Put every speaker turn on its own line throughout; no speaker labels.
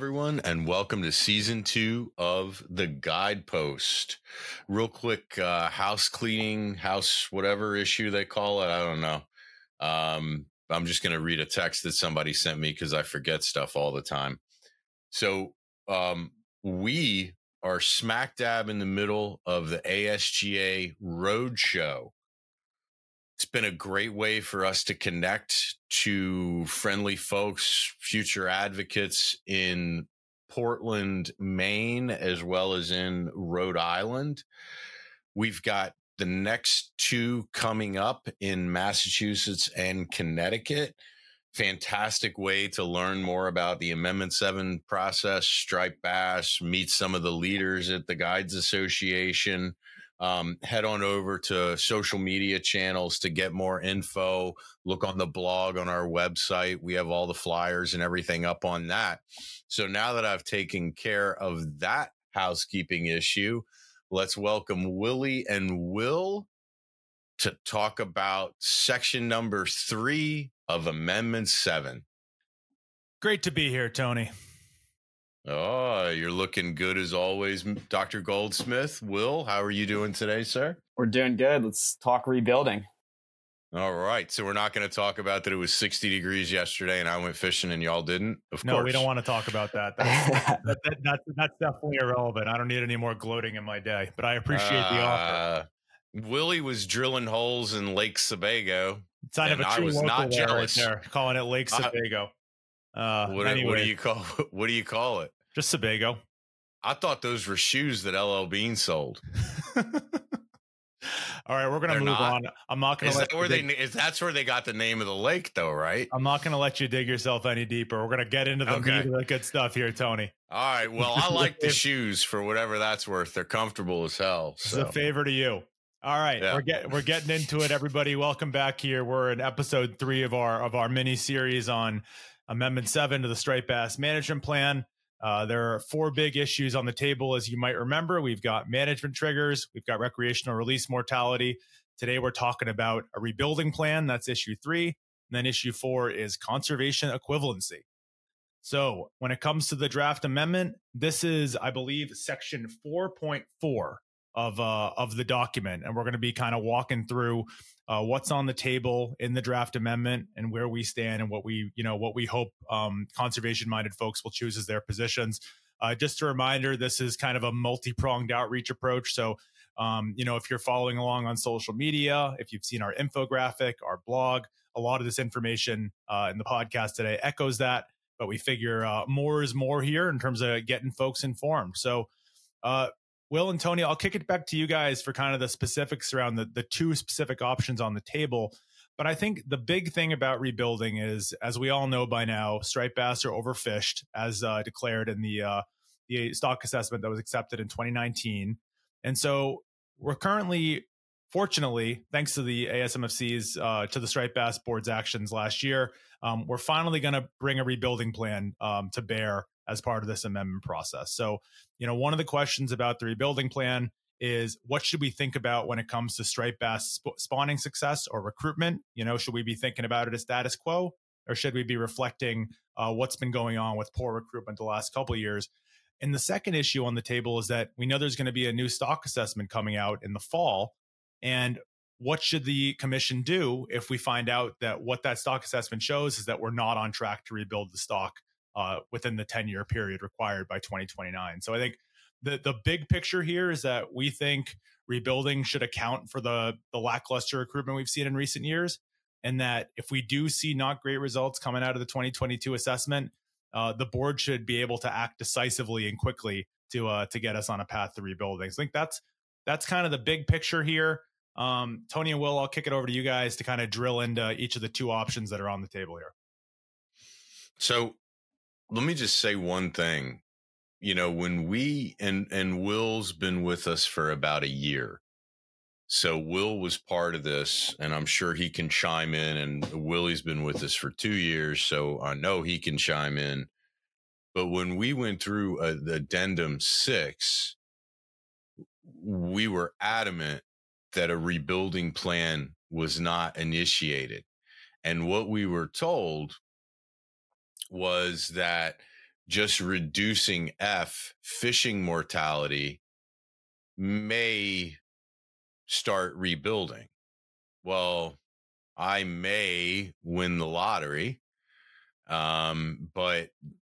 Everyone, and welcome to season two of The Guidepost. Real quick uh, house cleaning, house whatever issue they call it. I don't know. Um, I'm just going to read a text that somebody sent me because I forget stuff all the time. So, um, we are smack dab in the middle of the ASGA Roadshow it's been a great way for us to connect to friendly folks, future advocates in Portland, Maine, as well as in Rhode Island. We've got the next two coming up in Massachusetts and Connecticut. Fantastic way to learn more about the Amendment 7 process, Stripe bass, meet some of the leaders at the Guides Association um, head on over to social media channels to get more info. Look on the blog on our website. We have all the flyers and everything up on that. So now that I've taken care of that housekeeping issue, let's welcome Willie and Will to talk about section number three of Amendment 7.
Great to be here, Tony.
Oh, you're looking good as always, Dr. Goldsmith. Will, how are you doing today, sir?
We're doing good. Let's talk rebuilding.
All right. So we're not going to talk about that it was 60 degrees yesterday and I went fishing and y'all didn't.
Of course. no, course. we don't want to talk about that. That's, that, that, that's, that's definitely irrelevant. I don't need any more gloating in my day, but I appreciate uh, the offer. Uh,
Willie was drilling holes in Lake Sebago.
Sign of a true I was not jealous. Right there, calling it Lake Sebago.
Uh, Uh, what, anyway. what do you call what do you call it?
Just Sebago.
I thought those were shoes that LL Bean sold.
All right, we're gonna They're move not. on. I'm not gonna.
Is that where dig- they? Is that's where they got the name of the lake, though, right?
I'm not gonna let you dig yourself any deeper. We're gonna get into the okay. meat of the good stuff here, Tony.
All right. Well, I like the shoes for whatever that's worth. They're comfortable as hell.
So. It's a favor to you. All right, yeah. we're getting we're getting into it, everybody. Welcome back here. We're in episode three of our of our mini series on Amendment Seven to the Striped Bass Management Plan. Uh, there are four big issues on the table, as you might remember. We've got management triggers, we've got recreational release mortality. Today, we're talking about a rebuilding plan. That's issue three. And then issue four is conservation equivalency. So, when it comes to the draft amendment, this is, I believe, section 4.4 of uh, of the document, and we're going to be kind of walking through uh, what's on the table in the draft amendment and where we stand and what we you know what we hope um, conservation minded folks will choose as their positions. Uh, just a reminder, this is kind of a multi pronged outreach approach. So, um, you know, if you're following along on social media, if you've seen our infographic, our blog, a lot of this information uh, in the podcast today echoes that. But we figure uh, more is more here in terms of getting folks informed. So, uh, Will and Tony, I'll kick it back to you guys for kind of the specifics around the, the two specific options on the table. But I think the big thing about rebuilding is, as we all know by now, striped bass are overfished, as uh, declared in the uh, the stock assessment that was accepted in 2019. And so we're currently, fortunately, thanks to the ASMFC's uh, to the striped bass board's actions last year, um, we're finally going to bring a rebuilding plan um, to bear as part of this amendment process. So, you know, one of the questions about the rebuilding plan is what should we think about when it comes to striped bass sp- spawning success or recruitment? You know, should we be thinking about it as status quo or should we be reflecting uh, what's been going on with poor recruitment the last couple years? And the second issue on the table is that we know there's going to be a new stock assessment coming out in the fall. And what should the commission do if we find out that what that stock assessment shows is that we're not on track to rebuild the stock uh, within the 10 year period required by 2029. So I think the the big picture here is that we think rebuilding should account for the the lackluster recruitment we've seen in recent years, and that if we do see not great results coming out of the 2022 assessment, uh, the board should be able to act decisively and quickly to uh, to get us on a path to rebuilding. So I think that's that's kind of the big picture here. Um, Tony and Will, I'll kick it over to you guys to kind of drill into each of the two options that are on the table here.
So let me just say one thing. you know, when we and and Will's been with us for about a year. So Will was part of this, and I'm sure he can chime in. And Willie's been with us for two years, so I know he can chime in. But when we went through uh, the addendum six, we were adamant that a rebuilding plan was not initiated. And what we were told was that just reducing F fishing mortality may start rebuilding. Well, I may win the lottery, um, but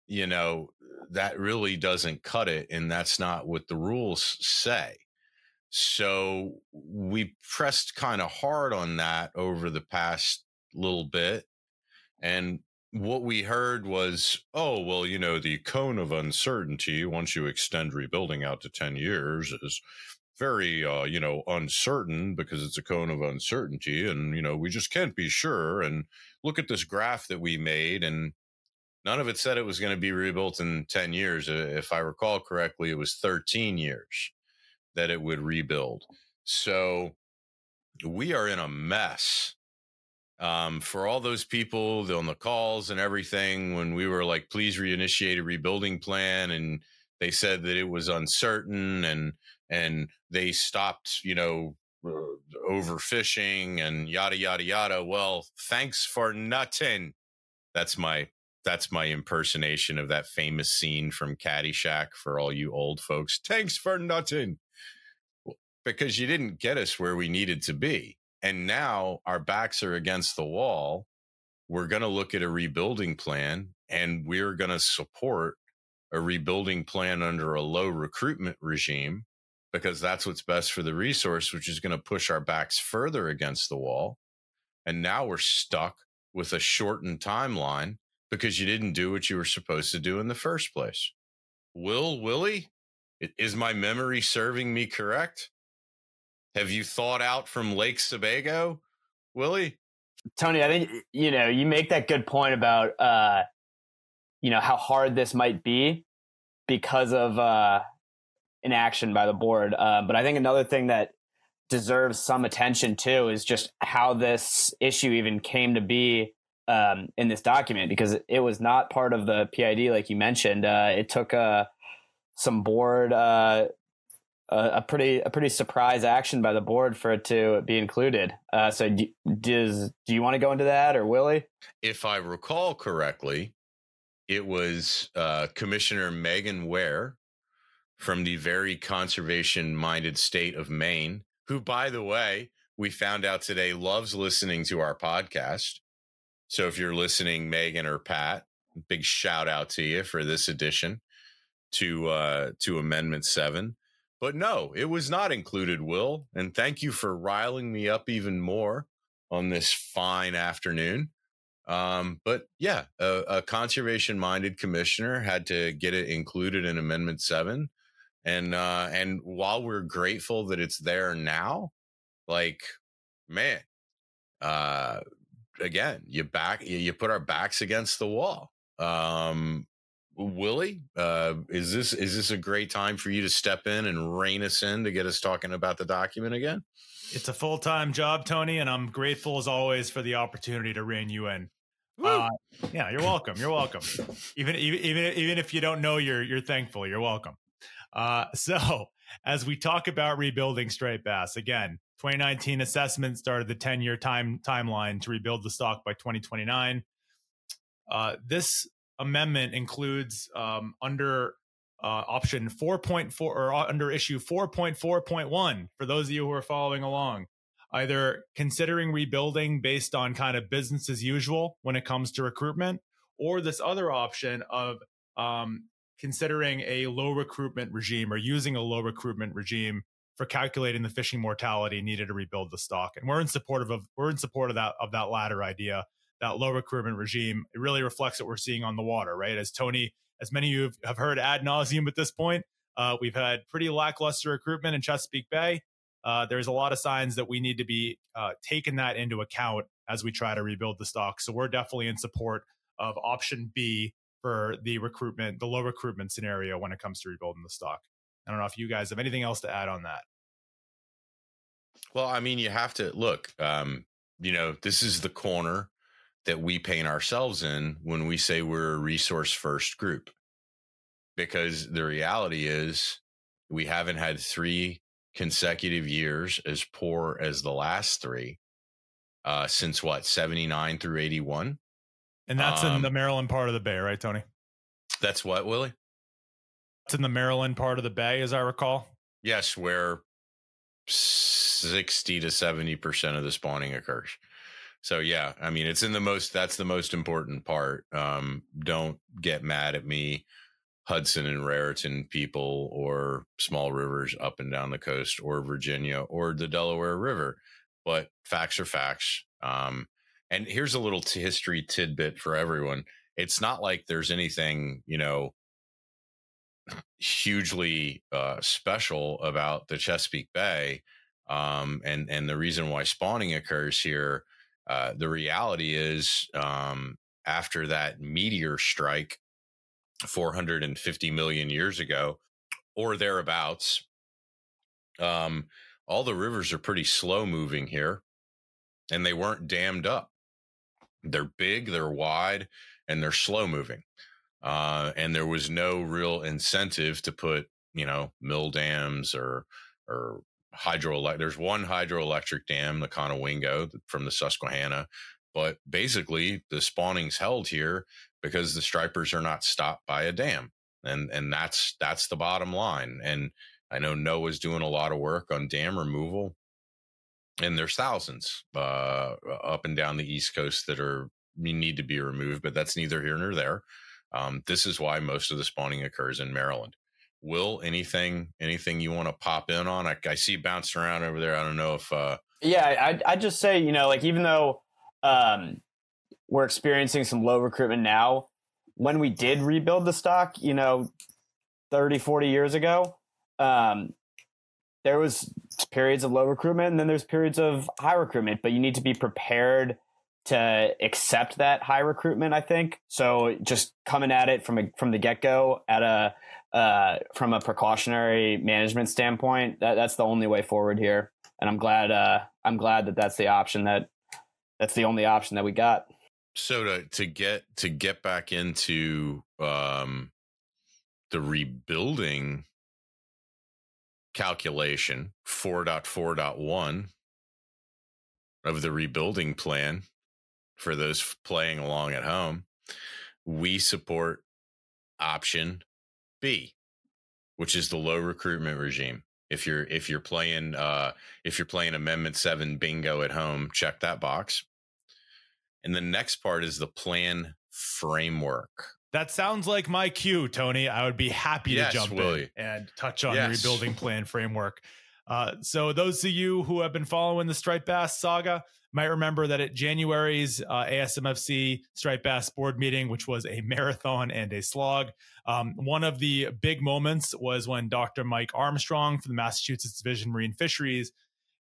you know that really doesn't cut it, and that's not what the rules say. So we pressed kind of hard on that over the past little bit, and what we heard was, oh, well, you know, the cone of uncertainty, once you extend rebuilding out to 10 years, is very, uh, you know, uncertain because it's a cone of uncertainty. And, you know, we just can't be sure. And look at this graph that we made. And none of it said it was going to be rebuilt in 10 years. If I recall correctly, it was 13 years that it would rebuild. So we are in a mess um, for all those people on the calls and everything when we were like please reinitiate a rebuilding plan and they said that it was uncertain and and they stopped you know uh, overfishing and yada yada yada. Well thanks for nothing. That's my that's my impersonation of that famous scene from Caddyshack for all you old folks. Thanks for nothing. Because you didn't get us where we needed to be and now our backs are against the wall. We're going to look at a rebuilding plan and we're going to support a rebuilding plan under a low recruitment regime because that's what's best for the resource, which is going to push our backs further against the wall. And now we're stuck with a shortened timeline because you didn't do what you were supposed to do in the first place. Will, Willie, is my memory serving me correct? Have you thought out from Lake Sebago, Willie?
Tony, I think you know you make that good point about uh, you know how hard this might be because of uh, inaction by the board. Uh, but I think another thing that deserves some attention too is just how this issue even came to be um, in this document because it was not part of the PID like you mentioned. Uh, it took uh, some board uh, a, a, pretty a pretty surprise action by the board for it to be included. Uh, so do, does do you want to go into that or Willie?
If I recall correctly, it was uh, Commissioner Megan Ware from the very conservation minded state of Maine, who, by the way, we found out today loves listening to our podcast. So if you're listening, Megan or Pat, big shout out to you for this edition to uh, to Amendment Seven. But no, it was not included, Will. And thank you for riling me up even more on this fine afternoon. Um, but yeah, a, a conservation minded commissioner had to get it included in Amendment 7. And uh, and while we're grateful that it's there now, like, man, uh, again, you back you put our backs against the wall. Um, Willie, uh, is this is this a great time for you to step in and rein us in to get us talking about the document again?
It's a full time job, Tony, and I'm grateful as always for the opportunity to rein you in. Uh, yeah, you're welcome. You're welcome. even even even even if you don't know, you're you're thankful. You're welcome. Uh, so as we talk about rebuilding straight bass again, 2019 assessment started the 10 year time timeline to rebuild the stock by 2029. Uh, this amendment includes um, under uh, option 4.4 or uh, under issue 4.4.1 for those of you who are following along either considering rebuilding based on kind of business as usual when it comes to recruitment or this other option of um, considering a low recruitment regime or using a low recruitment regime for calculating the fishing mortality needed to rebuild the stock. And we're in support of we're in support of that of that latter idea that low recruitment regime, it really reflects what we're seeing on the water, right? As Tony, as many of you have heard ad nauseum at this point, uh, we've had pretty lackluster recruitment in Chesapeake Bay. Uh, there's a lot of signs that we need to be uh, taking that into account as we try to rebuild the stock. So we're definitely in support of option B for the recruitment, the low recruitment scenario when it comes to rebuilding the stock. I don't know if you guys have anything else to add on that.
Well, I mean, you have to look. Um, you know, this is the corner that we paint ourselves in when we say we're a resource first group, because the reality is we haven't had three consecutive years as poor as the last three uh, since what 79 through 81
and that's um, in the maryland part of the bay right tony?
That's what willie?
It's in the maryland part of the bay as i recall?
Yes where 60 to 70 percent of the spawning occurs so yeah i mean it's in the most that's the most important part um, don't get mad at me hudson and raritan people or small rivers up and down the coast or virginia or the delaware river but facts are facts um, and here's a little t- history tidbit for everyone it's not like there's anything you know hugely uh, special about the Chesapeake Bay, um, and and the reason why spawning occurs here. Uh, the reality is, um, after that meteor strike, 450 million years ago, or thereabouts, um, all the rivers are pretty slow moving here, and they weren't dammed up. They're big, they're wide, and they're slow moving. Uh, and there was no real incentive to put, you know, mill dams or or hydroelectric. There's one hydroelectric dam, the Conowingo from the Susquehanna, but basically the spawning's held here because the stripers are not stopped by a dam, and and that's that's the bottom line. And I know NOAA's doing a lot of work on dam removal, and there's thousands uh, up and down the East Coast that are need to be removed, but that's neither here nor there. Um, this is why most of the spawning occurs in Maryland. Will anything anything you want to pop in on? I, I see bouncing around over there. I don't know if. Uh,
yeah, I I just say you know like even though um, we're experiencing some low recruitment now, when we did rebuild the stock, you know, 30, 40 years ago, um, there was periods of low recruitment and then there's periods of high recruitment, but you need to be prepared to accept that high recruitment. I think so. Just coming at it from a, from the get go at a uh, from a precautionary management standpoint, that, that's the only way forward here. And I'm glad uh, I'm glad that that's the option that that's the only option that we got.
So to to get to get back into um, the rebuilding calculation 4.4.1 of the rebuilding plan for those playing along at home, we support option B, which is the low recruitment regime. If you're if you're playing uh, if you're playing Amendment Seven bingo at home, check that box. And the next part is the plan framework.
That sounds like my cue, Tony. I would be happy yes, to jump Willie. in and touch on yes. the rebuilding plan framework. Uh, so, those of you who have been following the Striped Bass saga, might remember that at January's uh, ASMFC Striped Bass board meeting, which was a marathon and a slog, um, one of the big moments was when Dr. Mike Armstrong from the Massachusetts Division Marine Fisheries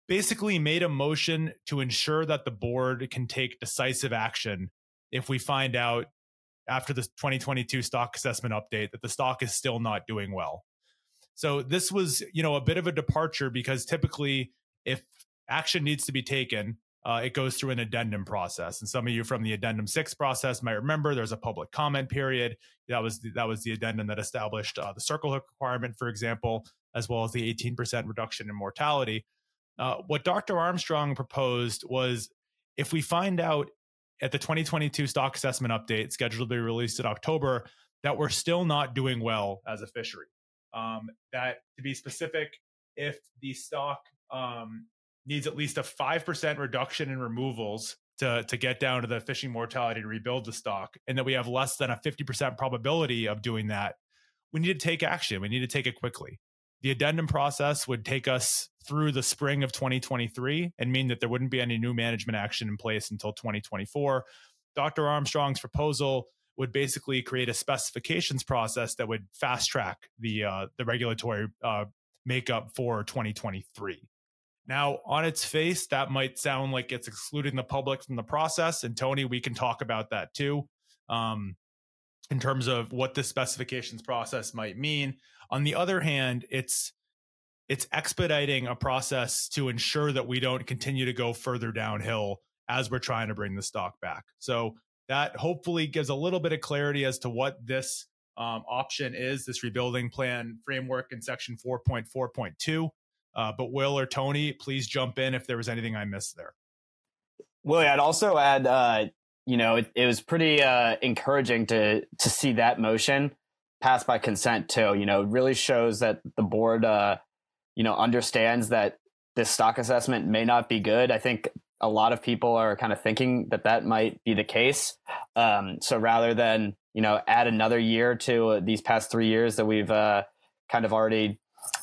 basically made a motion to ensure that the board can take decisive action if we find out after the 2022 stock assessment update that the stock is still not doing well. So this was, you know, a bit of a departure because typically if action needs to be taken, uh, it goes through an addendum process. And some of you from the addendum six process might remember there's a public comment period. That was the, that was the addendum that established uh, the circle hook requirement, for example, as well as the 18% reduction in mortality. Uh, what Dr. Armstrong proposed was if we find out at the 2022 stock assessment update scheduled to be released in October that we're still not doing well as a fishery. Um, that to be specific, if the stock um, needs at least a 5% reduction in removals to, to get down to the fishing mortality to rebuild the stock, and that we have less than a 50% probability of doing that, we need to take action. We need to take it quickly. The addendum process would take us through the spring of 2023 and mean that there wouldn't be any new management action in place until 2024. Dr. Armstrong's proposal would basically create a specifications process that would fast track the uh, the regulatory uh, makeup for 2023. Now, on its face, that might sound like it's excluding the public from the process. And Tony, we can talk about that too. Um, in terms of what the specifications process might mean. On the other hand, it's it's expediting a process to ensure that we don't continue to go further downhill as we're trying to bring the stock back. So that hopefully gives a little bit of clarity as to what this um, option is, this rebuilding plan framework in section 4.4.2. Uh, but Will or Tony, please jump in if there was anything I missed there.
Willie, I'd also add, uh, you know, it, it was pretty uh, encouraging to to see that motion passed by consent too. You know, it really shows that the board uh, you know understands that this stock assessment may not be good. I think a lot of people are kind of thinking that that might be the case. Um, so rather than you know add another year to these past three years that we've uh, kind of already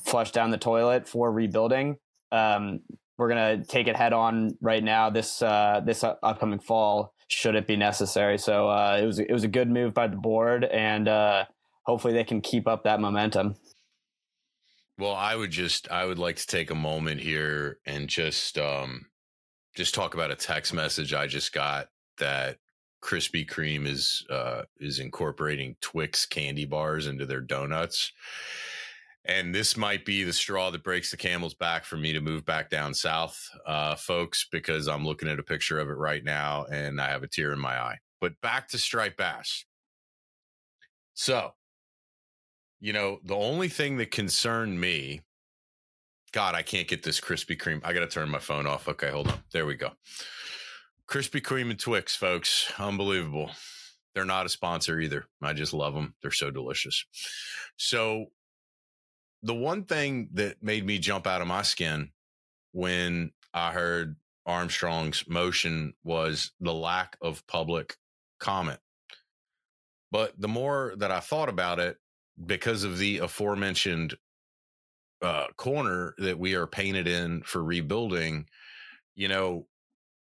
flushed down the toilet for rebuilding, um, we're gonna take it head on right now. This uh, this upcoming fall, should it be necessary. So uh, it was it was a good move by the board, and uh, hopefully they can keep up that momentum.
Well, I would just I would like to take a moment here and just um just talk about a text message I just got that Krispy Kreme is uh is incorporating Twix candy bars into their donuts. And this might be the straw that breaks the camel's back for me to move back down south, uh, folks, because I'm looking at a picture of it right now and I have a tear in my eye. But back to striped bass. So you know, the only thing that concerned me, God, I can't get this Krispy Kreme. I got to turn my phone off. Okay, hold on. There we go. Krispy Kreme and Twix, folks. Unbelievable. They're not a sponsor either. I just love them. They're so delicious. So, the one thing that made me jump out of my skin when I heard Armstrong's motion was the lack of public comment. But the more that I thought about it, because of the aforementioned uh, corner that we are painted in for rebuilding, you know,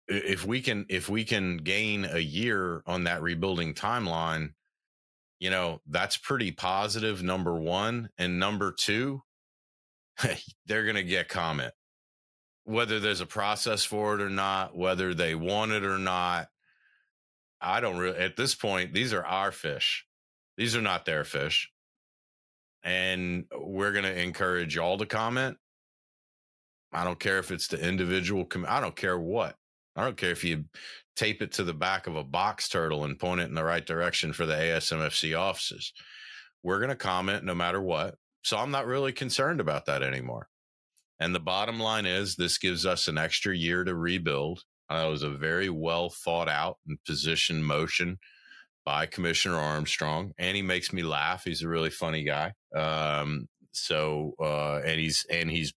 if we can if we can gain a year on that rebuilding timeline, you know, that's pretty positive. Number one, and number two, they're going to get comment whether there's a process for it or not, whether they want it or not. I don't really, at this point, these are our fish. These are not their fish and we're going to encourage y'all to comment. I don't care if it's the individual. Com- I don't care what. I don't care if you tape it to the back of a box turtle and point it in the right direction for the ASMFC offices. We're going to comment no matter what. So I'm not really concerned about that anymore. And the bottom line is this gives us an extra year to rebuild. Uh, it was a very well thought out and positioned motion by Commissioner Armstrong, and he makes me laugh. He's a really funny guy. Um, so uh, and he's and he's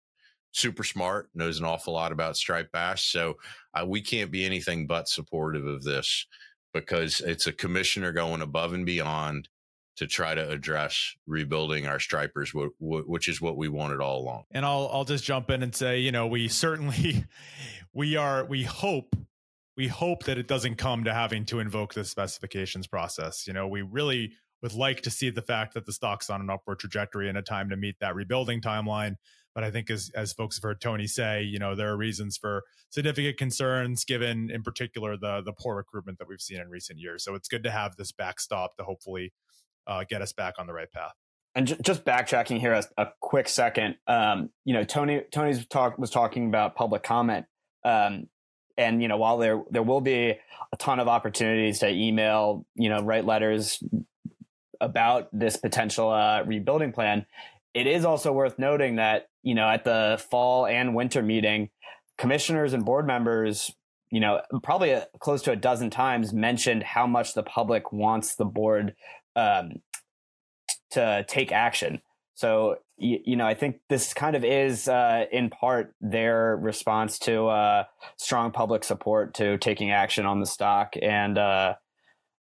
super smart, knows an awful lot about striped bass. So uh, we can't be anything but supportive of this because it's a commissioner going above and beyond to try to address rebuilding our stripers, which is what we wanted all along.
And I'll I'll just jump in and say, you know, we certainly we are we hope we hope that it doesn't come to having to invoke the specifications process. You know, we really would like to see the fact that the stock's on an upward trajectory in a time to meet that rebuilding timeline. But I think as as folks have heard Tony say, you know, there are reasons for significant concerns given in particular the the poor recruitment that we've seen in recent years. So it's good to have this backstop to hopefully uh, get us back on the right path.
And j- just backtracking here a, a quick second, um, you know, Tony Tony's talk was talking about public comment. Um, and you know while there there will be a ton of opportunities to email you know write letters about this potential uh, rebuilding plan it is also worth noting that you know at the fall and winter meeting commissioners and board members you know probably a, close to a dozen times mentioned how much the public wants the board um, to take action so you, you, know, I think this kind of is uh, in part their response to uh, strong public support to taking action on the stock, and uh,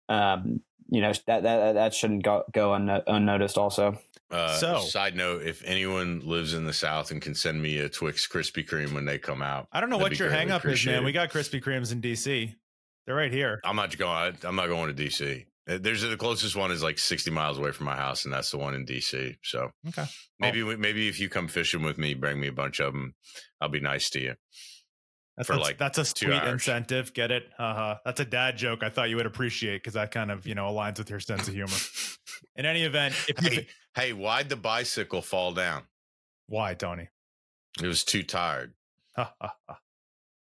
um, you know that that that shouldn't go go un- unnoticed. Also,
uh, so side note: if anyone lives in the South and can send me a Twix Krispy Kreme when they come out,
I don't know what your hangup is, man. We got Krispy Kremes in DC. They're right here.
I'm not going. I'm not going to DC. Uh, there's the closest one is like 60 miles away from my house, and that's the one in DC. So
okay,
maybe maybe if you come fishing with me, bring me a bunch of them. I'll be nice to you. For
that's,
like
that's a sweet incentive. Get it? Uh-huh. That's a dad joke. I thought you would appreciate because that kind of you know aligns with your sense of humor. In any event, if
hey, you, hey, why'd the bicycle fall down?
Why, Tony?
It was too tired.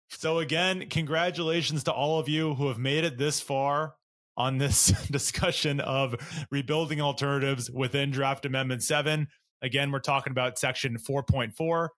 so again, congratulations to all of you who have made it this far on this discussion of rebuilding alternatives within draft amendment 7 again we're talking about section 4.4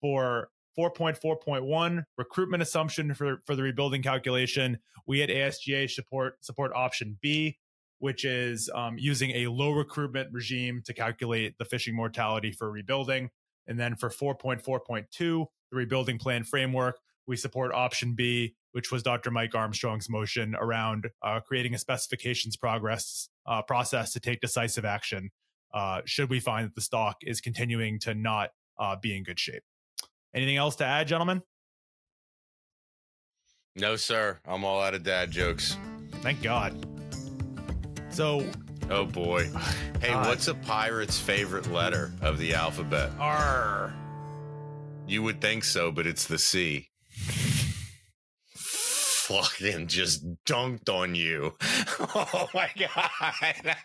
for 4.4.1 recruitment assumption for, for the rebuilding calculation we at asga support support option b which is um, using a low recruitment regime to calculate the fishing mortality for rebuilding and then for 4.4.2 the rebuilding plan framework we support option b which was Dr. Mike Armstrong's motion around uh, creating a specifications progress uh, process to take decisive action uh, should we find that the stock is continuing to not uh, be in good shape. Anything else to add, gentlemen?
No, sir. I'm all out of dad jokes.
Thank God. So,
oh boy. Hey, God. what's a pirate's favorite letter of the alphabet?
R.
You would think so, but it's the C fucking just dunked on you. Oh my god.